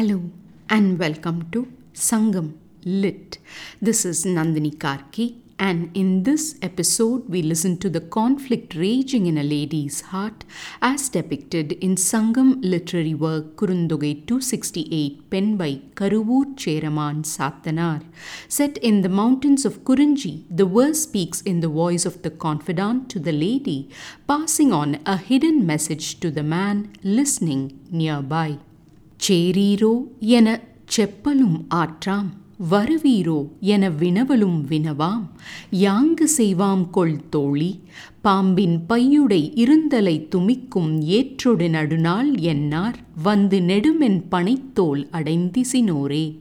Hello and welcome to Sangam Lit. This is Nandini Karky, and in this episode, we listen to the conflict raging in a lady's heart as depicted in Sangam literary work Kurundogai 268, penned by Karuvur Cheraman Satanar. Set in the mountains of Kurinji, the verse speaks in the voice of the confidant to the lady, passing on a hidden message to the man listening nearby. சேரீரோ என செப்பலும் ஆற்றாம் வருவீரோ என வினவலும் வினவாம். யாங்கு செய்வாம் கொள் தோழி பாம்பின் பையுடை இருந்தலை துமிக்கும் ஏற்றொடு நடுநாள் என்னார் வந்து நெடுமென் பனைத்தோல் அடைந்திசினோரே.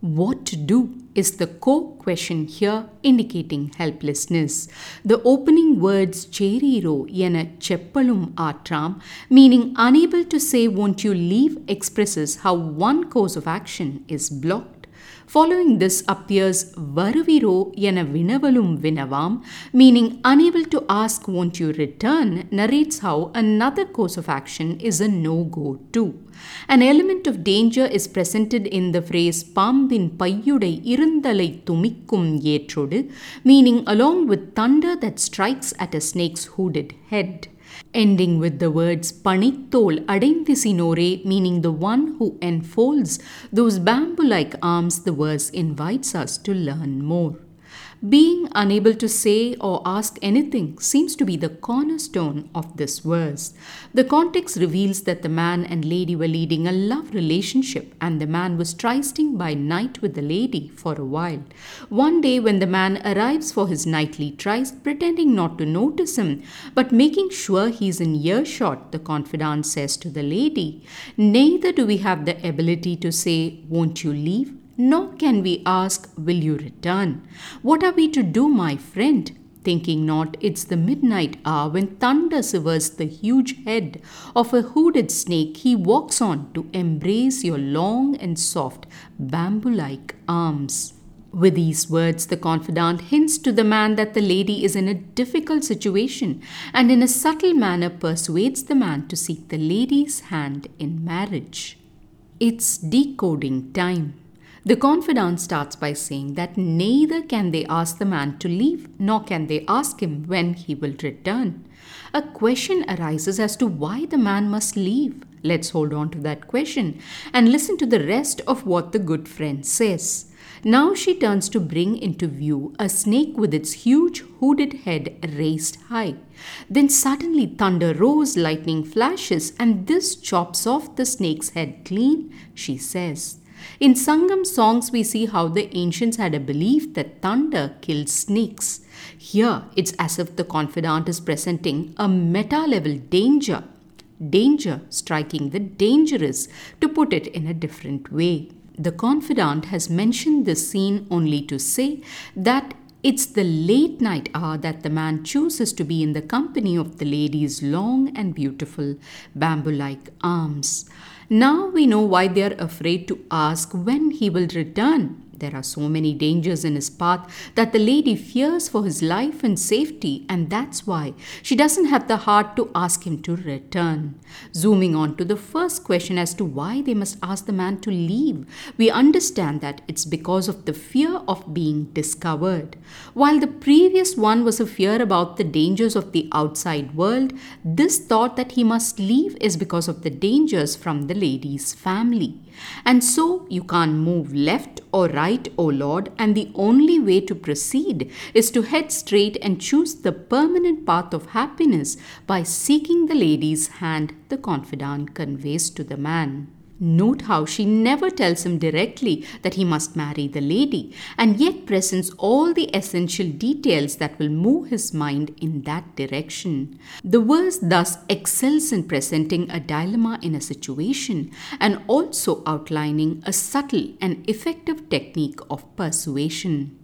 What to is the core question here indicating helplessness. The opening words cheriro yena cheppalum atram, meaning unable to say won't you leave, expresses how one course of action is blocked. Following this appears varuviro yena vinavalum vinavam, meaning unable to ask won't you return, narrates how another course of action is a no-go too. An element of danger is presented in the phrase பாம்பின் பையுடை இருந்தலை துமிக்கும் ஏற்றோடு, meaning along with thunder that strikes at a snake's hooded head. Ending with the words panithol adendisinore, meaning the one who enfolds those bamboo like arms, the verse invites us to learn more. Being unable to say or ask anything seems to be the cornerstone of this verse. The context reveals that the man and lady were leading a love relationship and the man was trysting by night with the lady for a while. One day, when the man arrives for his nightly tryst, pretending not to notice him but making sure he's in earshot, the confidant says to the lady, Neither do we have the ability to say, Won't you leave? Nor can we ask, Will you return? What are we to do, my friend? Thinking not it's the midnight hour when thunder severs the huge head of a hooded snake, he walks on to embrace your long and soft bamboo like arms. With these words, the confidant hints to the man that the lady is in a difficult situation and in a subtle manner persuades the man to seek the lady's hand in marriage. It's decoding time. The confidant starts by saying that neither can they ask the man to leave nor can they ask him when he will return. A question arises as to why the man must leave. Let's hold on to that question and listen to the rest of what the good friend says. Now she turns to bring into view a snake with its huge hooded head raised high. Then suddenly thunder rose, lightning flashes, and this chops off the snake's head clean, she says. In Sangam songs, we see how the ancients had a belief that thunder kills snakes. Here, it's as if the confidant is presenting a meta level danger. Danger striking the dangerous, to put it in a different way. The confidant has mentioned this scene only to say that it's the late night hour that the man chooses to be in the company of the lady's long and beautiful bamboo like arms. Now we know why they are afraid to ask when he will return. There are so many dangers in his path that the lady fears for his life and safety, and that's why she doesn't have the heart to ask him to return. Zooming on to the first question as to why they must ask the man to leave, we understand that it's because of the fear of being discovered. While the previous one was a fear about the dangers of the outside world, this thought that he must leave is because of the dangers from the lady's family. And so you can't move left or right, O Lord, and the only way to proceed is to head straight and choose the permanent path of happiness by seeking the lady's hand, the confidant conveys to the man. Note how she never tells him directly that he must marry the lady, and yet presents all the essential details that will move his mind in that direction. The verse thus excels in presenting a dilemma in a situation and also outlining a subtle and effective technique of persuasion.